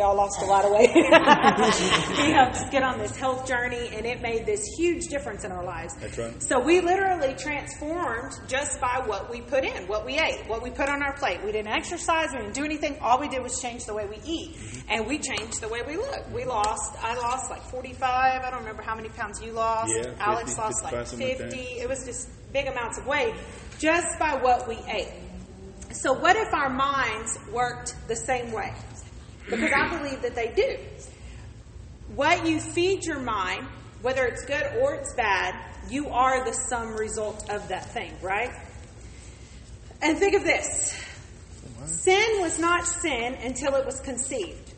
We all lost a lot of weight. he helped us get on this health journey, and it made this huge difference in our lives. That's right. So we literally transformed just by what we put in, what we ate, what we put on our plate. We didn't exercise, we didn't do anything. All we did was change the way we eat, mm-hmm. and we changed the way we look. We lost. I lost like forty-five. I don't remember how many pounds you lost. Yeah, 50, Alex lost 55, like something like fifty. It was just big amounts of weight just by what we ate. So, what if our minds worked the same way? Because I believe that they do. What you feed your mind, whether it's good or it's bad, you are the sum result of that thing, right? And think of this sin was not sin until it was conceived.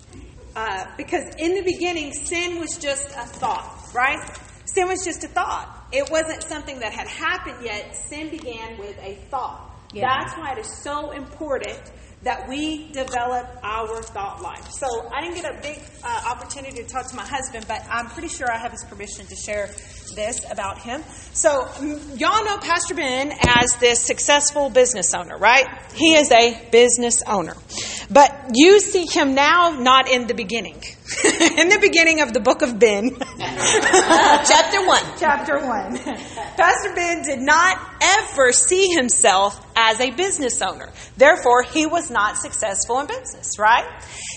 Uh, because in the beginning, sin was just a thought, right? Sin was just a thought. It wasn't something that had happened yet. Sin began with a thought. Yeah. That's why it is so important that we develop our thought life. So I didn't get a big uh, opportunity to talk to my husband, but I'm pretty sure I have his permission to share this about him. So mm, y'all know Pastor Ben as this successful business owner, right? He is a business owner. But you see him now not in the beginning. in the beginning of the book of Ben. Chapter 1. chapter 1. Pastor Ben did not ever see himself as a business owner. Therefore, he was not successful in business, right?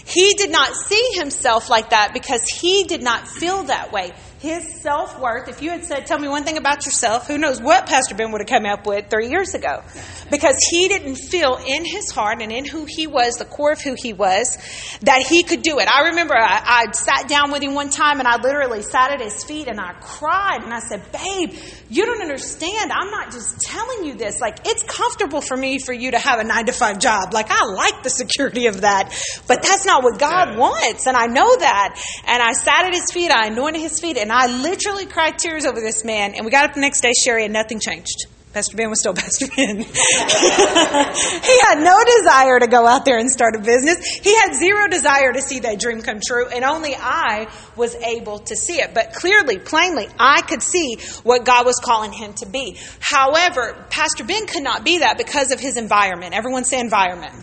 He did not see himself like that because he did not feel that way. His self worth, if you had said, Tell me one thing about yourself, who knows what Pastor Ben would have come up with three years ago. Because he didn't feel in his heart and in who he was, the core of who he was, that he could do it. I remember I, I sat down with him one time and I literally sat at his feet and I cried and I said, Babe, you don't understand. I'm not just telling you this. Like, it's comfortable for me for you to have a nine to five job. Like, I like the security of that, but that's not what God wants. And I know that. And I sat at his feet, I anointed his feet, and I literally cried tears over this man. And we got up the next day, Sherry, and nothing changed. Pastor Ben was still Pastor Ben. he had no desire to go out there and start a business. He had zero desire to see that dream come true, and only I was able to see it. But clearly, plainly, I could see what God was calling him to be. However, Pastor Ben could not be that because of his environment. Everyone say environment.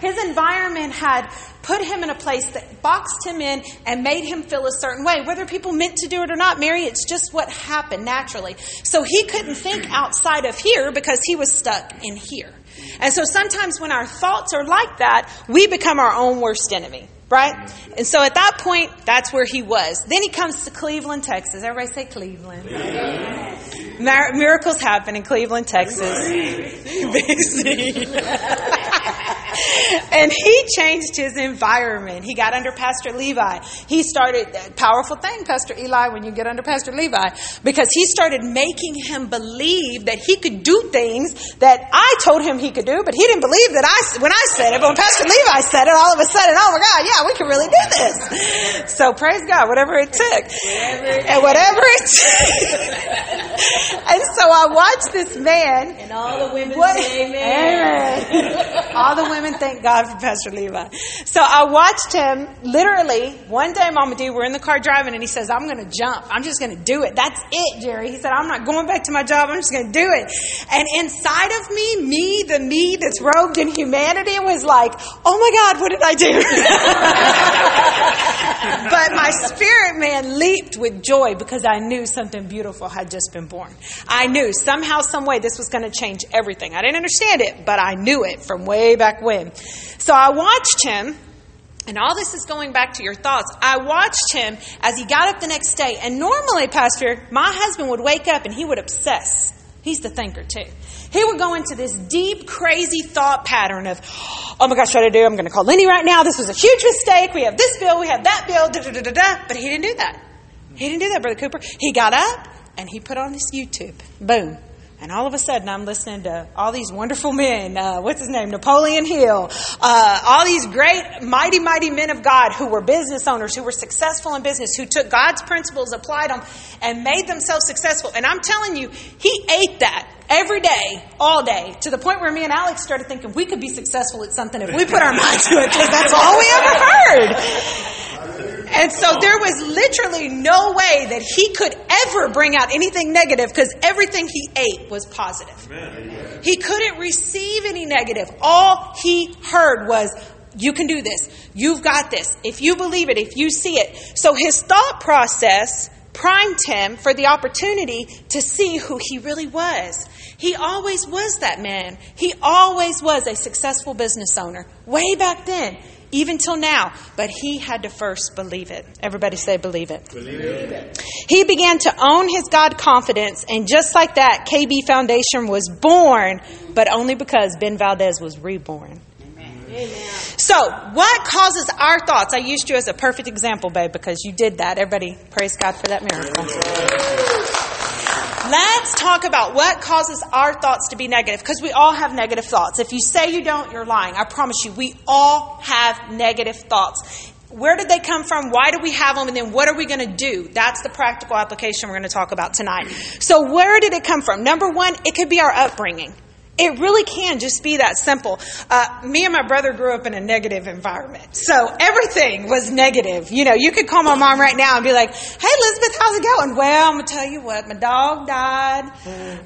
His environment had put him in a place that boxed him in and made him feel a certain way. Whether people meant to do it or not, Mary, it's just what happened naturally. So he couldn't think outside of here because he was stuck in here. And so sometimes when our thoughts are like that, we become our own worst enemy. Right? And so at that point, that's where he was. Then he comes to Cleveland, Texas. Everybody say Cleveland. Mir- miracles happen in Cleveland, Texas. Big C. and he changed his environment. He got under Pastor Levi. He started that powerful thing, Pastor Eli, when you get under Pastor Levi, because he started making him believe that he could do things that I told him he could do, but he didn't believe that I when I said it. But when Pastor Levi said it, all of a sudden, oh my God, yeah, we can really do this. So praise God, whatever it took, and whatever it took. and so I watched this man. And all the women What? say amen. Amen. All the women thank God for Pastor Levi. So I watched him literally one day, Mama D, we're in the car driving, and he says, I'm going to jump. I'm just going to do it. That's it, Jerry. He said, I'm not going back to my job. I'm just going to do it. And inside of me, me, the me that's robed in humanity, was like, oh my God, what did I do? but my spirit man leaped with joy because I knew something beautiful had just been born. I knew somehow, some way, this was going to change everything. I didn't understand it, but I knew it from way back when. So I watched him. And all this is going back to your thoughts. I watched him as he got up the next day. And normally, Pastor, my husband would wake up and he would obsess. He's the thinker, too. He would go into this deep, crazy thought pattern of, oh my gosh, what do I do? I'm going to call Lenny right now. This was a huge mistake. We have this bill, we have that bill, da da da da da. But he didn't do that. He didn't do that, Brother Cooper. He got up and he put on his YouTube. Boom. And all of a sudden, I'm listening to all these wonderful men. Uh, what's his name? Napoleon Hill. Uh, all these great, mighty, mighty men of God who were business owners, who were successful in business, who took God's principles, applied them, and made themselves successful. And I'm telling you, he ate that every day, all day, to the point where me and Alex started thinking we could be successful at something if we put our mind to it, because that's all we ever heard. And so there was literally no way that he could ever bring out anything negative because everything he ate was positive. He couldn't receive any negative. All he heard was, You can do this. You've got this. If you believe it, if you see it. So his thought process primed him for the opportunity to see who he really was. He always was that man. He always was a successful business owner, way back then, even till now. But he had to first believe it. Everybody say, believe it. Believe it. He began to own his God confidence, and just like that, KB Foundation was born, but only because Ben Valdez was reborn. So, what causes our thoughts? I used you as a perfect example, babe, because you did that. Everybody, praise God for that miracle. Let's talk about what causes our thoughts to be negative, because we all have negative thoughts. If you say you don't, you're lying. I promise you, we all have negative thoughts. Where did they come from? Why do we have them? And then what are we going to do? That's the practical application we're going to talk about tonight. So, where did it come from? Number one, it could be our upbringing. It really can just be that simple. Uh, me and my brother grew up in a negative environment. So everything was negative. You know, you could call my mom right now and be like, hey, Elizabeth, how's it going? Well, I'm going to tell you what, my dog died.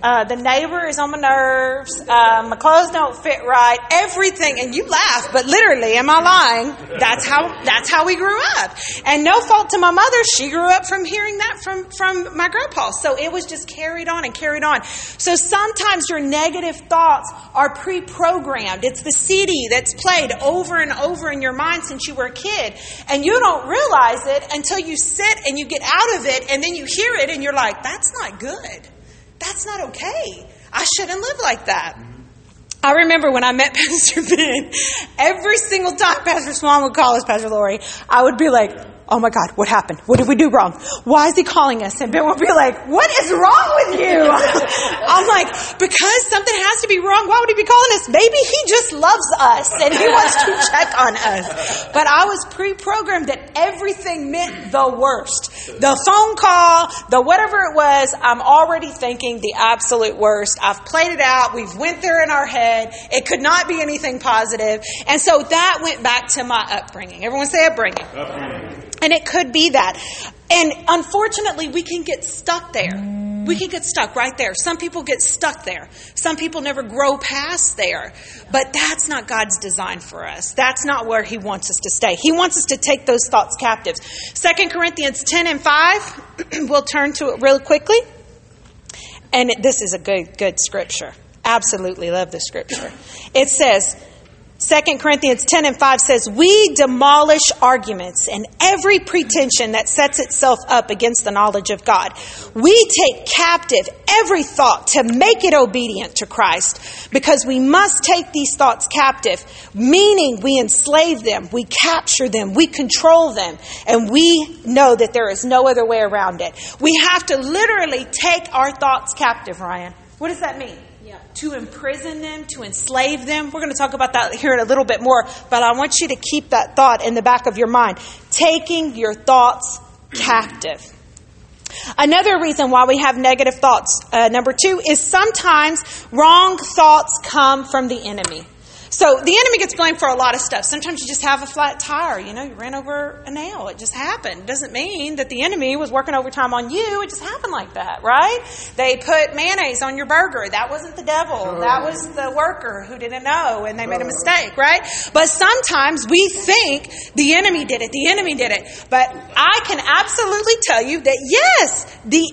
Uh, the neighbor is on my nerves. Uh, my clothes don't fit right. Everything. And you laugh, but literally, am I lying? That's how, that's how we grew up. And no fault to my mother. She grew up from hearing that from, from my grandpa. So it was just carried on and carried on. So sometimes your negative thoughts thoughts are pre programmed. It's the CD that's played over and over in your mind since you were a kid. And you don't realize it until you sit and you get out of it and then you hear it and you're like, that's not good. That's not okay. I shouldn't live like that. I remember when I met Pastor Ben, every single time Pastor Swan would call us, Pastor Lori, I would be like, oh my God, what happened? What did we do wrong? Why is he calling us? And Ben will be like, what is wrong with you? I'm like, because something has to be wrong. Why would he be calling us? Maybe he just loves us and he wants to check on us. But I was pre-programmed that everything meant the worst. The phone call, the whatever it was, I'm already thinking the absolute worst. I've played it out. We've went there in our head. It could not be anything positive. And so that went back to my upbringing. Everyone say upbringing. Upbringing. And it could be that. And unfortunately, we can get stuck there. We can get stuck right there. Some people get stuck there. Some people never grow past there. But that's not God's design for us. That's not where He wants us to stay. He wants us to take those thoughts captive. 2 Corinthians 10 and 5, we'll turn to it real quickly. And this is a good, good scripture. Absolutely love this scripture. It says, 2 Corinthians 10 and 5 says, We demolish arguments and every pretension that sets itself up against the knowledge of God. We take captive every thought to make it obedient to Christ because we must take these thoughts captive, meaning we enslave them, we capture them, we control them, and we know that there is no other way around it. We have to literally take our thoughts captive, Ryan. What does that mean? To imprison them, to enslave them. We're going to talk about that here in a little bit more, but I want you to keep that thought in the back of your mind. Taking your thoughts captive. Another reason why we have negative thoughts, uh, number two, is sometimes wrong thoughts come from the enemy. So the enemy gets blamed for a lot of stuff. Sometimes you just have a flat tire. You know, you ran over a nail. It just happened. It doesn't mean that the enemy was working overtime on you. It just happened like that, right? They put mayonnaise on your burger. That wasn't the devil. That was the worker who didn't know and they made a mistake, right? But sometimes we think the enemy did it. The enemy did it. But I can absolutely tell you that yes, the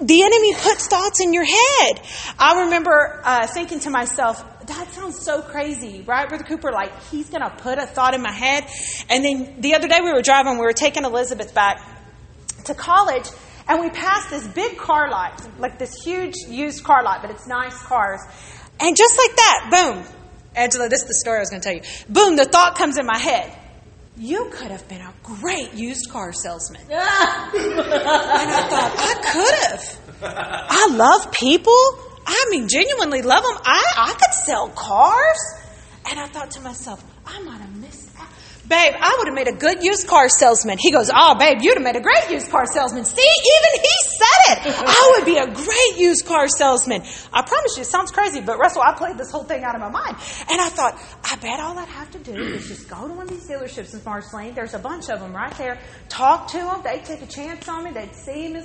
the enemy puts thoughts in your head. I remember uh, thinking to myself, that sounds so crazy, right? Brother Cooper, like, he's going to put a thought in my head. And then the other day we were driving, we were taking Elizabeth back to college, and we passed this big car lot, like this huge used car lot, but it's nice cars. And just like that, boom. Angela, this is the story I was going to tell you. Boom, the thought comes in my head. You could have been a great used car salesman. and I thought, I could have. I love people. I mean, genuinely love them. I, I could sell cars. And I thought to myself, I might have missed out. Babe, I would have made a good used car salesman. He goes, Oh, babe, you'd have made a great used car salesman. See, even he said it. I would be a great used car salesman. I promise you, it sounds crazy, but Russell, I played this whole thing out of my mind. And I thought, I bet all I'd have to do is just go to one of these dealerships in Forest Lane. There's a bunch of them right there. Talk to them. They'd take a chance on me. They'd see me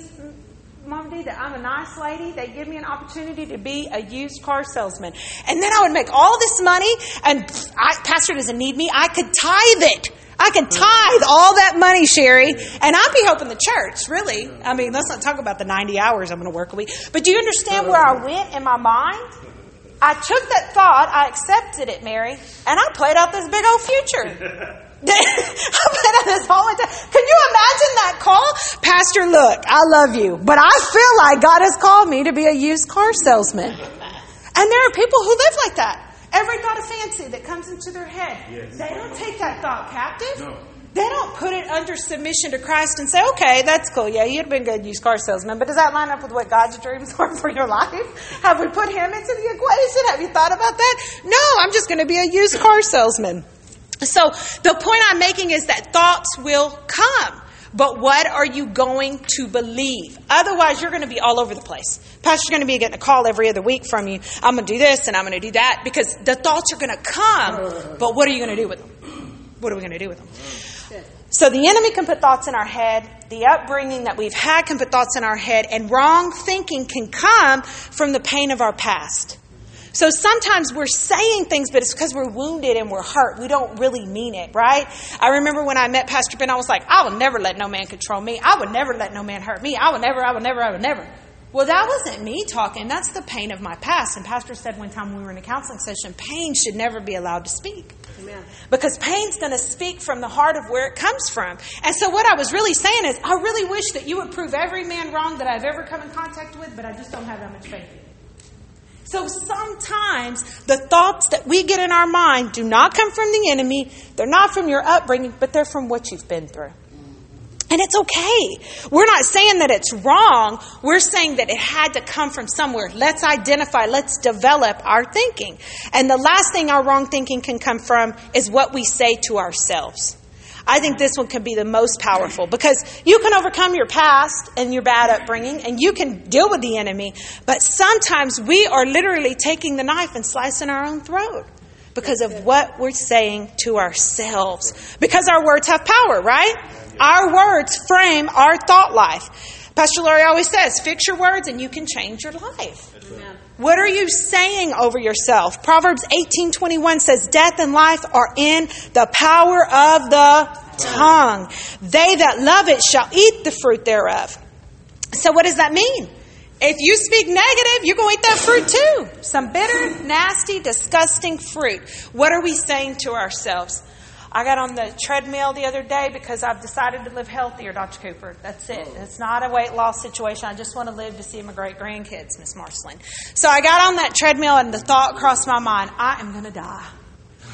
Mom D, that I'm a nice lady. They give me an opportunity to be a used car salesman. And then I would make all this money, and I, Pastor doesn't need me. I could tithe it. I could tithe all that money, Sherry, and I'd be helping the church, really. I mean, let's not talk about the 90 hours I'm going to work a week. But do you understand where I went in my mind? I took that thought, I accepted it, Mary, and I played out this big old future. I played out this whole entire. Can you imagine that call? Pastor, look, I love you, but I feel like God has called me to be a used car salesman. And there are people who live like that. Every thought of fancy that comes into their head, yes. they don't take that thought captive. No. They don't put it under submission to Christ and say, okay, that's cool. Yeah, you'd have been good used car salesman, but does that line up with what God's dreams are for your life? Have we put him into the equation? Have you thought about that? No, I'm just going to be a used car salesman. So the point I'm making is that thoughts will come. But what are you going to believe? Otherwise, you're going to be all over the place. Pastor's going to be getting a call every other week from you. I'm going to do this and I'm going to do that because the thoughts are going to come. But what are you going to do with them? What are we going to do with them? So the enemy can put thoughts in our head. The upbringing that we've had can put thoughts in our head. And wrong thinking can come from the pain of our past. So sometimes we're saying things, but it's because we're wounded and we're hurt. We don't really mean it, right? I remember when I met Pastor Ben, I was like, I will never let no man control me. I would never let no man hurt me. I would never, I would never, I would never. Well, that wasn't me talking. That's the pain of my past. And Pastor said one time when we were in a counseling session, pain should never be allowed to speak. Amen. Because pain's going to speak from the heart of where it comes from. And so what I was really saying is, I really wish that you would prove every man wrong that I've ever come in contact with, but I just don't have that much faith so sometimes the thoughts that we get in our mind do not come from the enemy, they're not from your upbringing, but they're from what you've been through. And it's okay. We're not saying that it's wrong. We're saying that it had to come from somewhere. Let's identify, let's develop our thinking. And the last thing our wrong thinking can come from is what we say to ourselves. I think this one can be the most powerful because you can overcome your past and your bad upbringing and you can deal with the enemy, but sometimes we are literally taking the knife and slicing our own throat because of what we're saying to ourselves. Because our words have power, right? Our words frame our thought life. Pastor Lori always says, fix your words and you can change your life. What are you saying over yourself? Proverbs 18:21 says death and life are in the power of the tongue. They that love it shall eat the fruit thereof. So, what does that mean? If you speak negative, you're going to eat that fruit too. Some bitter, nasty, disgusting fruit. What are we saying to ourselves? I got on the treadmill the other day because I've decided to live healthier, Dr. Cooper. That's it. It's not a weight loss situation. I just want to live to see my great grandkids, Miss Marceline. So I got on that treadmill and the thought crossed my mind I am going to die.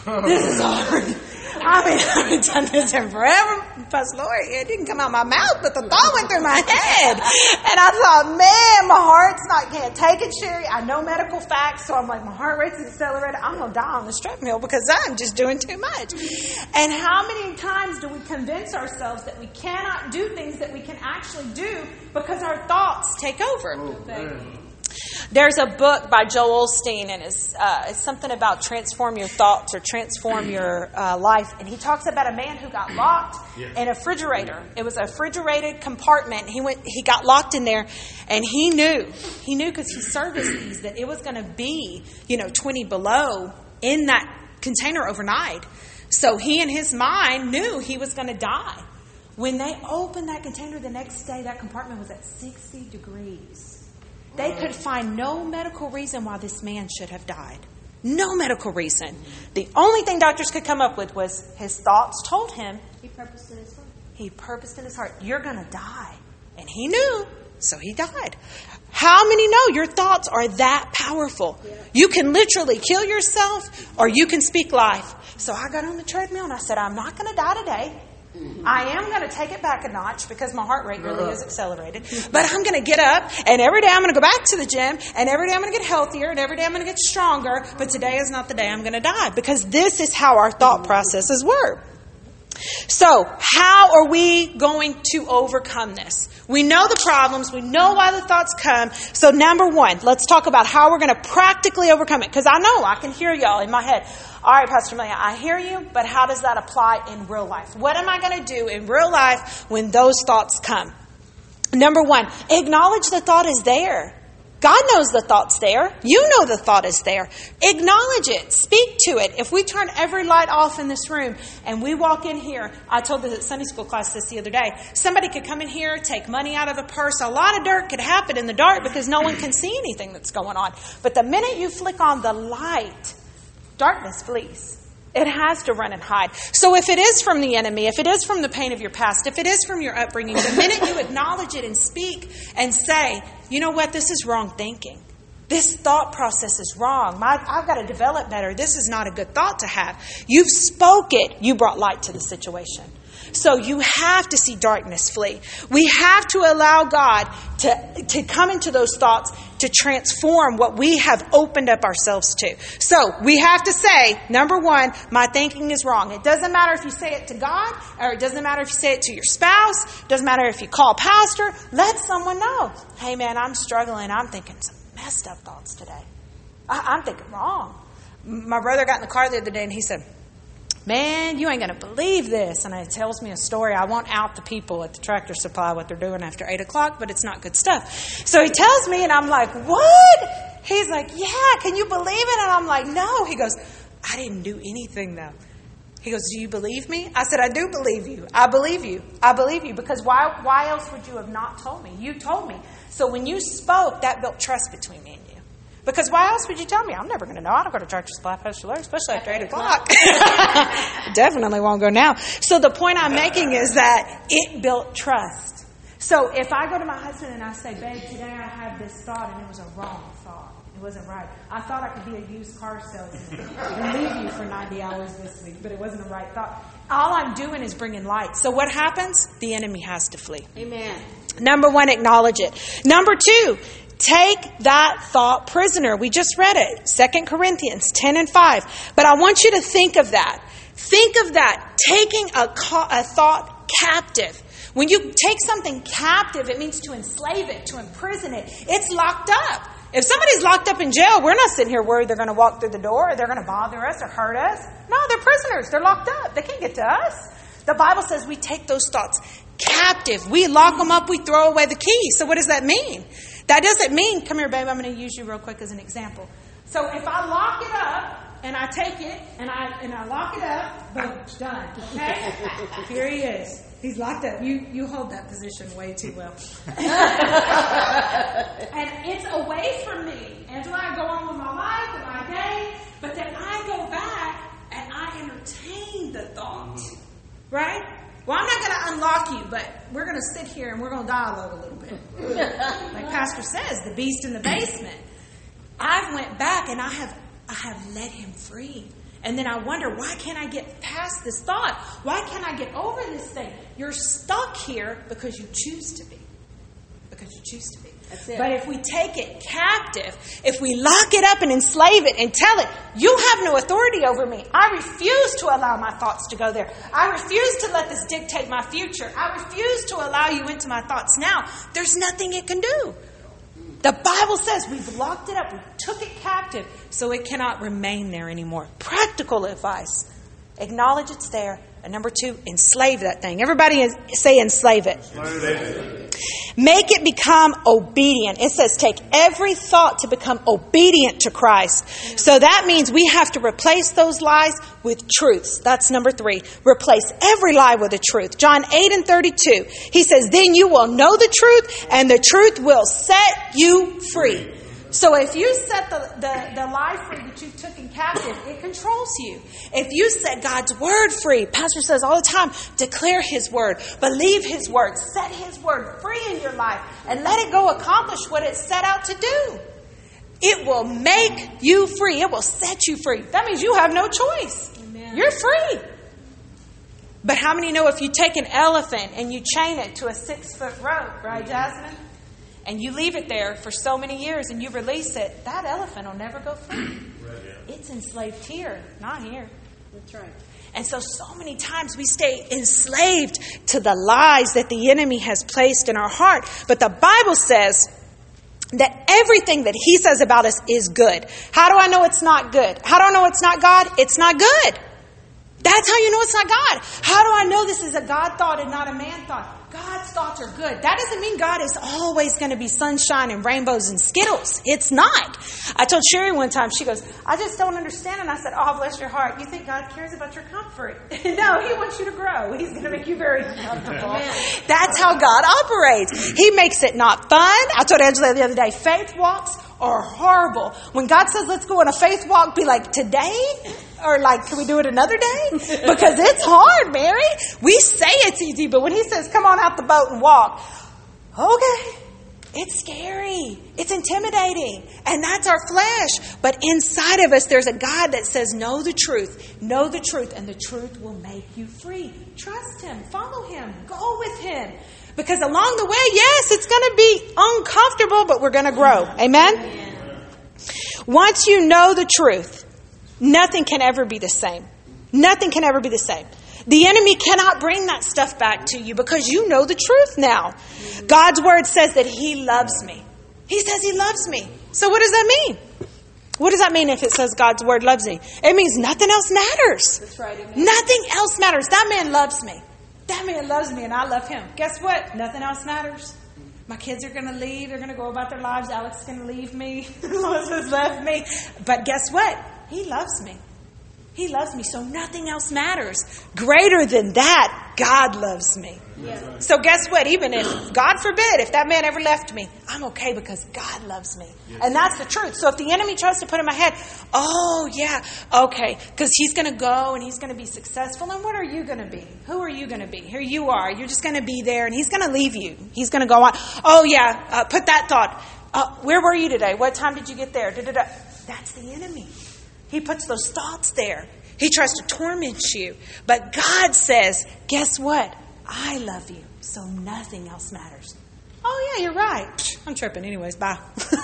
This is hard. I mean, I haven't done this in forever. Pastor Lori, it didn't come out my mouth, but the thought went through my head. And I thought, man, my heart's not, can't take it, Sherry. I know medical facts, so I'm like, my heart rate's accelerated. I'm going to die on this treadmill because I'm just doing too much. And how many times do we convince ourselves that we cannot do things that we can actually do because our thoughts take over? Oh, there's a book by Joel Osteen, and it's, uh, it's something about transform your thoughts or transform your uh, life. And he talks about a man who got locked in a refrigerator. It was a refrigerated compartment. He went, he got locked in there, and he knew, he knew because he serviced these that it was going to be, you know, 20 below in that container overnight. So he, in his mind, knew he was going to die. When they opened that container the next day, that compartment was at 60 degrees. They could find no medical reason why this man should have died. No medical reason. The only thing doctors could come up with was his thoughts told him. He purposed in his heart. He purposed in his heart, you're going to die. And he knew, so he died. How many know your thoughts are that powerful? Yeah. You can literally kill yourself or you can speak life. So I got on the treadmill and I said, I'm not going to die today. I am going to take it back a notch because my heart rate really is accelerated. But I'm going to get up, and every day I'm going to go back to the gym, and every day I'm going to get healthier, and every day I'm going to get stronger. But today is not the day I'm going to die because this is how our thought processes work. So, how are we going to overcome this? We know the problems, we know why the thoughts come. So, number one, let's talk about how we're going to practically overcome it. Because I know I can hear y'all in my head. All right, Pastor Amelia, I hear you, but how does that apply in real life? What am I going to do in real life when those thoughts come? Number one, acknowledge the thought is there. God knows the thought's there. You know the thought is there. Acknowledge it. Speak to it. If we turn every light off in this room and we walk in here, I told the Sunday school class this the other day. Somebody could come in here, take money out of a purse. A lot of dirt could happen in the dark because no one can see anything that's going on. But the minute you flick on the light, darkness flees. It has to run and hide. So if it is from the enemy, if it is from the pain of your past, if it is from your upbringing, the minute you acknowledge it and speak and say, you know what, this is wrong thinking. This thought process is wrong. My, I've got to develop better. This is not a good thought to have. You've spoke it. You brought light to the situation. So you have to see darkness flee. We have to allow God to, to come into those thoughts to transform what we have opened up ourselves to. So we have to say, number one, my thinking is wrong. It doesn't matter if you say it to God, or it doesn't matter if you say it to your spouse, it doesn't matter if you call pastor, let someone know. Hey man, I'm struggling. I'm thinking some messed up thoughts today. I, I'm thinking wrong. My brother got in the car the other day and he said, Man, you ain't going to believe this. And it tells me a story. I won't out the people at the tractor supply what they're doing after 8 o'clock, but it's not good stuff. So he tells me, and I'm like, What? He's like, Yeah, can you believe it? And I'm like, No. He goes, I didn't do anything though. He goes, Do you believe me? I said, I do believe you. I believe you. I believe you. Because why, why else would you have not told me? You told me. So when you spoke, that built trust between me. Because why else would you tell me? I'm never going to know. I don't go to Tractor Supply Pastor Larry, especially after 8 o'clock. Definitely won't go now. So the point I'm making is that it built trust. So if I go to my husband and I say, babe, today I had this thought and it was a wrong thought. It wasn't right. I thought I could be a used car salesman and leave you for 90 hours this week, but it wasn't the right thought. All I'm doing is bringing light. So what happens? The enemy has to flee. Amen. Number one, acknowledge it. Number two, Take that thought prisoner. We just read it, 2 Corinthians 10 and 5. But I want you to think of that. Think of that, taking a, a thought captive. When you take something captive, it means to enslave it, to imprison it. It's locked up. If somebody's locked up in jail, we're not sitting here worried they're going to walk through the door or they're going to bother us or hurt us. No, they're prisoners. They're locked up. They can't get to us. The Bible says we take those thoughts captive. We lock them up, we throw away the key. So, what does that mean? That doesn't mean, come here, babe, I'm going to use you real quick as an example. So if I lock it up and I take it and I and I lock it up, boom, done. Okay? here he is. He's locked up. You you hold that position way too well. and it's away from me until I go on with my life and my day. But then I go back and I entertain the thought. Right? Well, I'm not going to unlock you, but we're going to sit here and we're going to dialogue a little bit. like Pastor says, the beast in the basement. I've went back and I have I have let him free. And then I wonder, why can't I get past this thought? Why can't I get over this thing? You're stuck here because you choose to be. Because you choose to be. But if we take it captive, if we lock it up and enslave it and tell it, you have no authority over me. I refuse to allow my thoughts to go there. I refuse to let this dictate my future. I refuse to allow you into my thoughts now. There's nothing it can do. The Bible says we've locked it up, we took it captive, so it cannot remain there anymore. Practical advice. Acknowledge it's there. And number two, enslave that thing. Everybody say enslave it. Make it become obedient. It says take every thought to become obedient to Christ. So that means we have to replace those lies with truths. That's number three. Replace every lie with a truth. John 8 and 32. He says, then you will know the truth and the truth will set you free. So if you set the, the, the lie free that you took in captive, it controls you. If you set God's word free, Pastor says all the time, declare his word, believe his word, set his word free in your life, and let it go accomplish what it set out to do. It will make you free. It will set you free. That means you have no choice. Amen. You're free. But how many know if you take an elephant and you chain it to a six foot rope, right, Jasmine? And you leave it there for so many years and you release it, that elephant will never go free. It's enslaved here, not here. That's right. And so, so many times we stay enslaved to the lies that the enemy has placed in our heart. But the Bible says that everything that he says about us is good. How do I know it's not good? How do I know it's not God? It's not good. That's how you know it's not God. How do I know this is a God thought and not a man thought? God's thoughts are good. That doesn't mean God is always going to be sunshine and rainbows and skittles. It's not. I told Sherry one time, she goes, I just don't understand. And I said, Oh, bless your heart. You think God cares about your comfort? no, He wants you to grow. He's going to make you very comfortable. That's how God operates. He makes it not fun. I told Angela the other day, faith walks are horrible. When God says, let's go on a faith walk, be like, today? Or like, can we do it another day? Because it's hard, Mary. We say it's easy, but when He says, come on out the boat and walk, okay. It's scary. It's intimidating. And that's our flesh. But inside of us, there's a God that says, Know the truth. Know the truth, and the truth will make you free. Trust Him. Follow Him. Go with Him. Because along the way, yes, it's going to be uncomfortable, but we're going to grow. Amen? Once you know the truth, nothing can ever be the same. Nothing can ever be the same. The enemy cannot bring that stuff back to you because you know the truth now. God's word says that he loves me. He says he loves me. So what does that mean? What does that mean if it says God's word loves me? It means nothing else matters. Right. Nothing else matters. That man loves me. That man loves me and I love him. Guess what? Nothing else matters. My kids are going to leave. They're going to go about their lives. Alex is going to leave me. Elizabeth left me. But guess what? He loves me. He loves me, so nothing else matters. Greater than that, God loves me. Yeah. So guess what? Even if, God forbid, if that man ever left me, I'm okay because God loves me. And that's the truth. So if the enemy tries to put in my head, oh, yeah, okay, because he's going to go and he's going to be successful, and what are you going to be? Who are you going to be? Here you are. You're just going to be there, and he's going to leave you. He's going to go on. Oh, yeah, uh, put that thought. Uh, where were you today? What time did you get there? Da-da-da. That's the enemy. He puts those thoughts there. He tries to torment you. But God says, guess what? I love you, so nothing else matters. Oh, yeah, you're right. I'm tripping, anyways. Bye.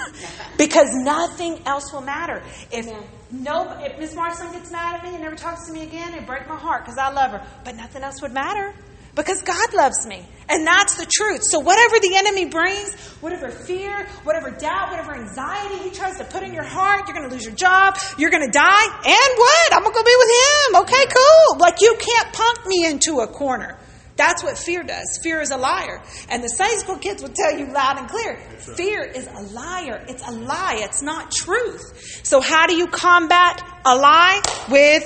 because nothing else will matter. If no, if Miss Marston gets mad at me and never talks to me again, it break my heart because I love her. But nothing else would matter because God loves me. And that's the truth. So, whatever the enemy brings, whatever fear, whatever doubt, whatever anxiety he tries to put in your heart, you're going to lose your job, you're going to die, and what? I'm going to go be with him. Okay, cool. Like, you can't punk me into a corner. That's what fear does. Fear is a liar. And the Sunday school kids will tell you loud and clear fear is a liar. It's a lie, it's not truth. So, how do you combat a lie? With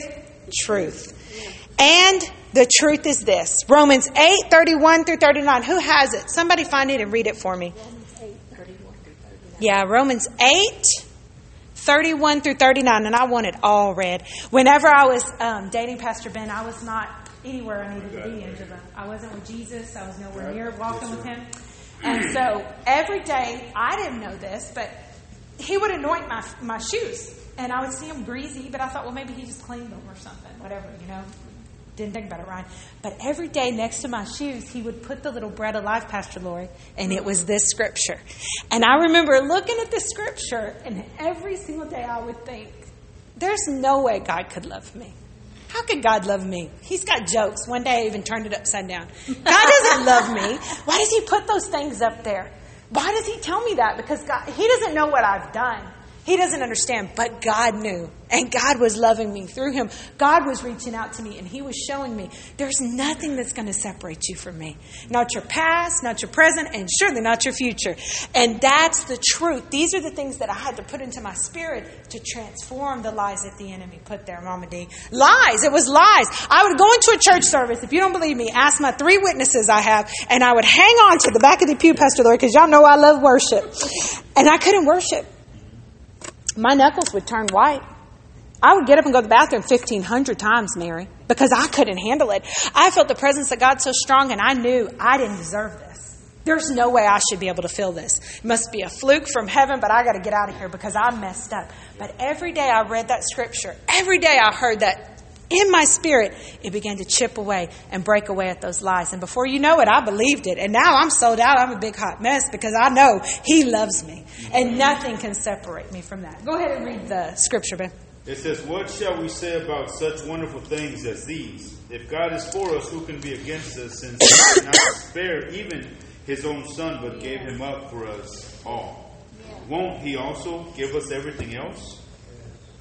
truth. And the truth is this Romans 8 31 through 39. Who has it? Somebody find it and read it for me. Yeah, Romans 8 31 through 39. And I want it all read. Whenever I was um, dating Pastor Ben, I was not anywhere I needed to be, Angela. I wasn't with Jesus, I was nowhere near walking with him. And so every day, I didn't know this, but he would anoint my, my shoes. And I would see them greasy, but I thought, well, maybe he just cleaned them or something, whatever, you know. Didn't think about it, Ryan. But every day next to my shoes, he would put the little bread alive, Pastor Lori, and it was this scripture. And I remember looking at the scripture, and every single day I would think, there's no way God could love me. How could God love me? He's got jokes. One day I even turned it upside down. God doesn't love me. Why does He put those things up there? Why does He tell me that? Because God, He doesn't know what I've done. He doesn't understand, but God knew. And God was loving me through him. God was reaching out to me and he was showing me there's nothing that's going to separate you from me. Not your past, not your present, and surely not your future. And that's the truth. These are the things that I had to put into my spirit to transform the lies that the enemy put there, Mama D. Lies. It was lies. I would go into a church service, if you don't believe me, ask my three witnesses I have, and I would hang on to the back of the pew, Pastor Lori, because y'all know I love worship. And I couldn't worship my knuckles would turn white. I would get up and go to the bathroom 1,500 times, Mary, because I couldn't handle it. I felt the presence of God so strong, and I knew I didn't deserve this. There's no way I should be able to feel this. It must be a fluke from heaven, but I got to get out of here because I messed up. But every day I read that scripture, every day I heard that in my spirit, it began to chip away and break away at those lies. And before you know it, I believed it. And now I'm sold out. I'm a big hot mess because I know He loves me. And nothing can separate me from that. Go ahead and read the scripture, Ben. It says, What shall we say about such wonderful things as these? If God is for us, who can be against us, since He did not spare even His own Son, but gave Him up for us all? Won't He also give us everything else?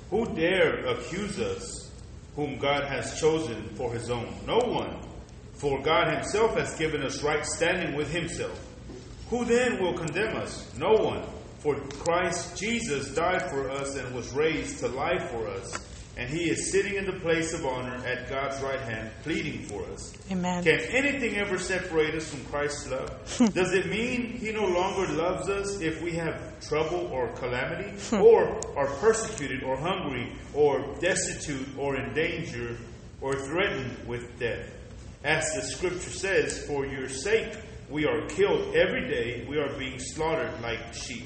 Who dare accuse us whom God has chosen for his own? No one. For God himself has given us right standing with himself. Who then will condemn us? No one. For Christ Jesus died for us and was raised to life for us. And he is sitting in the place of honor at God's right hand, pleading for us. Amen. Can anything ever separate us from Christ's love? Does it mean he no longer loves us if we have trouble or calamity, hmm. or are persecuted, or hungry, or destitute, or in danger, or threatened with death? As the scripture says, For your sake we are killed every day, we are being slaughtered like sheep.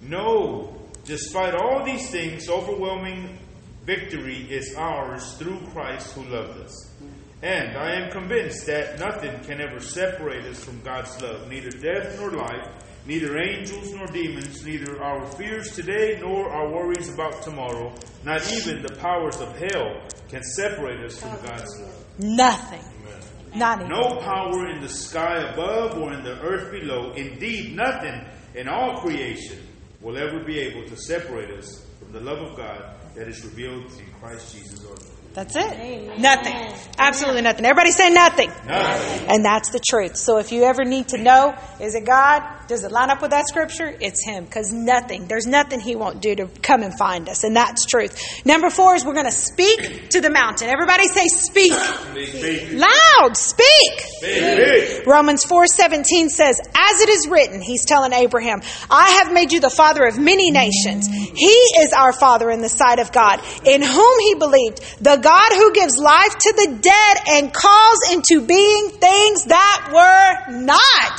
No, despite all these things, overwhelming victory is ours through Christ who loved us. And I am convinced that nothing can ever separate us from God's love, neither death nor life, neither angels nor demons, neither our fears today nor our worries about tomorrow, not even the powers of hell can separate us from God's love. Nothing. Not even. No power in the sky above or in the earth below, indeed, nothing in all creation will ever be able to separate us from the love of God that is revealed in Christ Jesus our Lord. That's it. Nothing. Absolutely nothing. Everybody say nothing. Nothing. And that's the truth. So if you ever need to know, is it God? Does it line up with that scripture? It's Him. Because nothing, there's nothing He won't do to come and find us. And that's truth. Number four is we're going to speak to the mountain. Everybody say speak. Speak. Loud. Speak. Speak. Romans 4:17 says, "As it is written, he's telling Abraham, I have made you the father of many nations. He is our father in the sight of God, in whom he believed, the God who gives life to the dead and calls into being things that were not."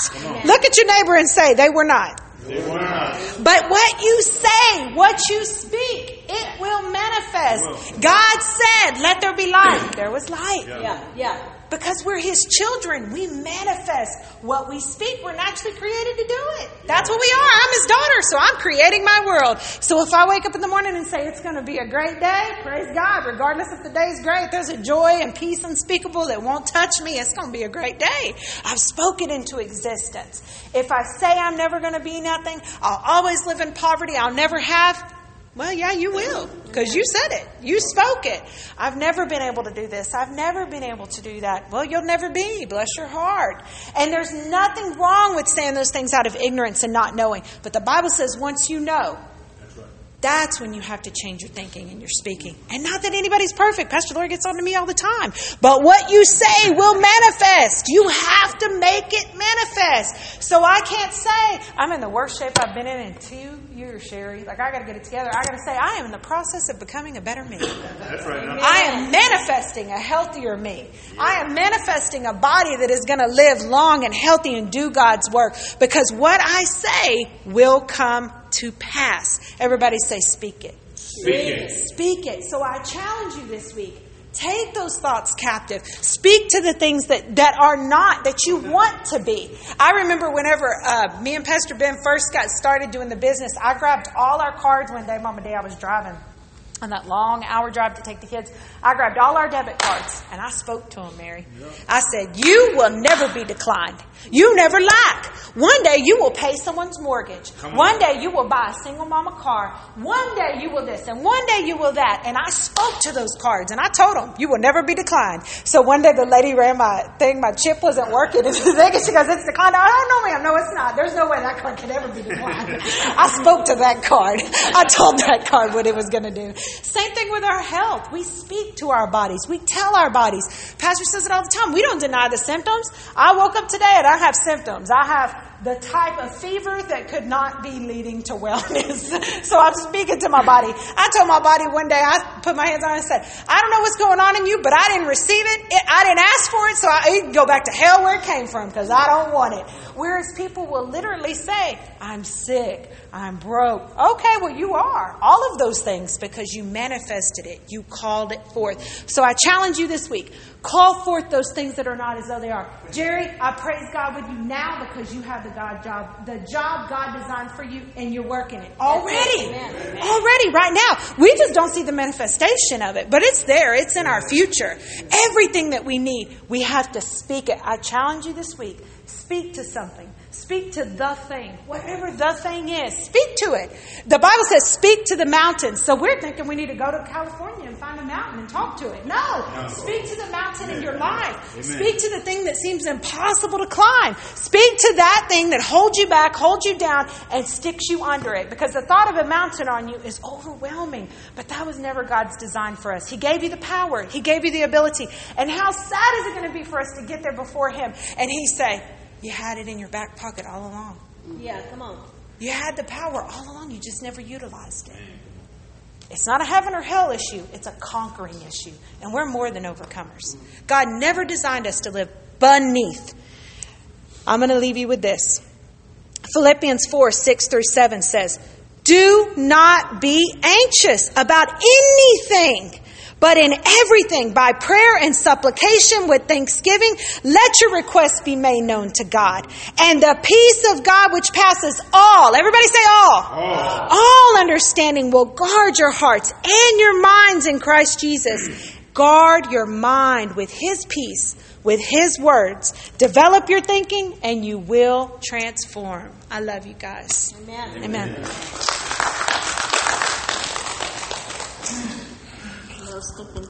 Look at your neighbor and say, "They were not." They were not. But what you say, what you speak, it will manifest. God said, "Let there be light." There was light. Yeah, yeah. Because we're His children, we manifest what we speak. We're naturally created to do it. That's what we are. I'm His daughter, so I'm creating my world. So if I wake up in the morning and say it's going to be a great day, praise God. Regardless if the day's great, there's a joy and peace unspeakable that won't touch me. It's going to be a great day. I've spoken into existence. If I say I'm never going to be nothing, I'll always live in poverty, I'll never have, well, yeah, you will, because you said it. You spoke it. I've never been able to do this. I've never been able to do that. Well, you'll never be. Bless your heart. And there's nothing wrong with saying those things out of ignorance and not knowing. But the Bible says once you know, that's when you have to change your thinking and your speaking. And not that anybody's perfect. Pastor Lori gets on to me all the time. But what you say will manifest. You have to make it manifest. So I can't say, I'm in the worst shape I've been in in two years, Sherry. Like, I got to get it together. I got to say, I am in the process of becoming a better me. That's right. Now, I am manifesting a healthier me. I am manifesting a body that is going to live long and healthy and do God's work because what I say will come to pass. Everybody say, speak it. speak it. Speak it. So I challenge you this week. Take those thoughts captive. Speak to the things that, that are not, that you want to be. I remember whenever uh, me and Pastor Ben first got started doing the business, I grabbed all our cards one day, Mama Day, I was driving on that long hour drive to take the kids. I grabbed all our debit cards and I spoke to them, Mary. I said, You will never be declined. You never lack. One day you will pay someone's mortgage. On. One day you will buy a single mama car. One day you will this and one day you will that. And I spoke to those cards and I told them, You will never be declined. So one day the lady ran my thing, my chip wasn't working. And she goes, It's declined. I don't know, ma'am. No, it's not. There's no way that card could ever be declined. I spoke to that card. I told that card what it was going to do. Same thing with our health. We speak to our bodies. We tell our bodies. Pastor says it all the time. We don't deny the symptoms. I woke up today and I have symptoms. I have the type of fever that could not be leading to wellness. so I'm speaking to my body. I told my body one day, I put my hands on it and said, I don't know what's going on in you, but I didn't receive it. it I didn't ask for it, so I, can go back to hell where it came from because I don't want it. Whereas people will literally say, I'm sick. I'm broke. Okay, well, you are. All of those things because you manifested it. You called it forth. So I challenge you this week call forth those things that are not as though they are. Jerry, I praise God with you now because you have the God job, the job God designed for you, and you're working it already. Amen. Already, right now. We just don't see the manifestation of it, but it's there. It's in our future. Everything that we need, we have to speak it. I challenge you this week speak to something. Speak to the thing, whatever the thing is. Speak to it. The Bible says, speak to the mountain. So we're thinking we need to go to California and find a mountain and talk to it. No. Speak to the mountain in your life. Amen. Speak to the thing that seems impossible to climb. Speak to that thing that holds you back, holds you down, and sticks you under it. Because the thought of a mountain on you is overwhelming. But that was never God's design for us. He gave you the power, He gave you the ability. And how sad is it going to be for us to get there before Him and He say, You had it in your back pocket all along. Yeah, come on. You had the power all along, you just never utilized it. It's not a heaven or hell issue, it's a conquering issue. And we're more than overcomers. God never designed us to live beneath. I'm going to leave you with this. Philippians 4 6 through 7 says, Do not be anxious about anything. But in everything, by prayer and supplication with thanksgiving, let your requests be made known to God. And the peace of God which passes all, everybody say all, All. all understanding will guard your hearts and your minds in Christ Jesus. Guard your mind with His peace, with His words. Develop your thinking and you will transform. I love you guys. Amen. Amen. Those thinking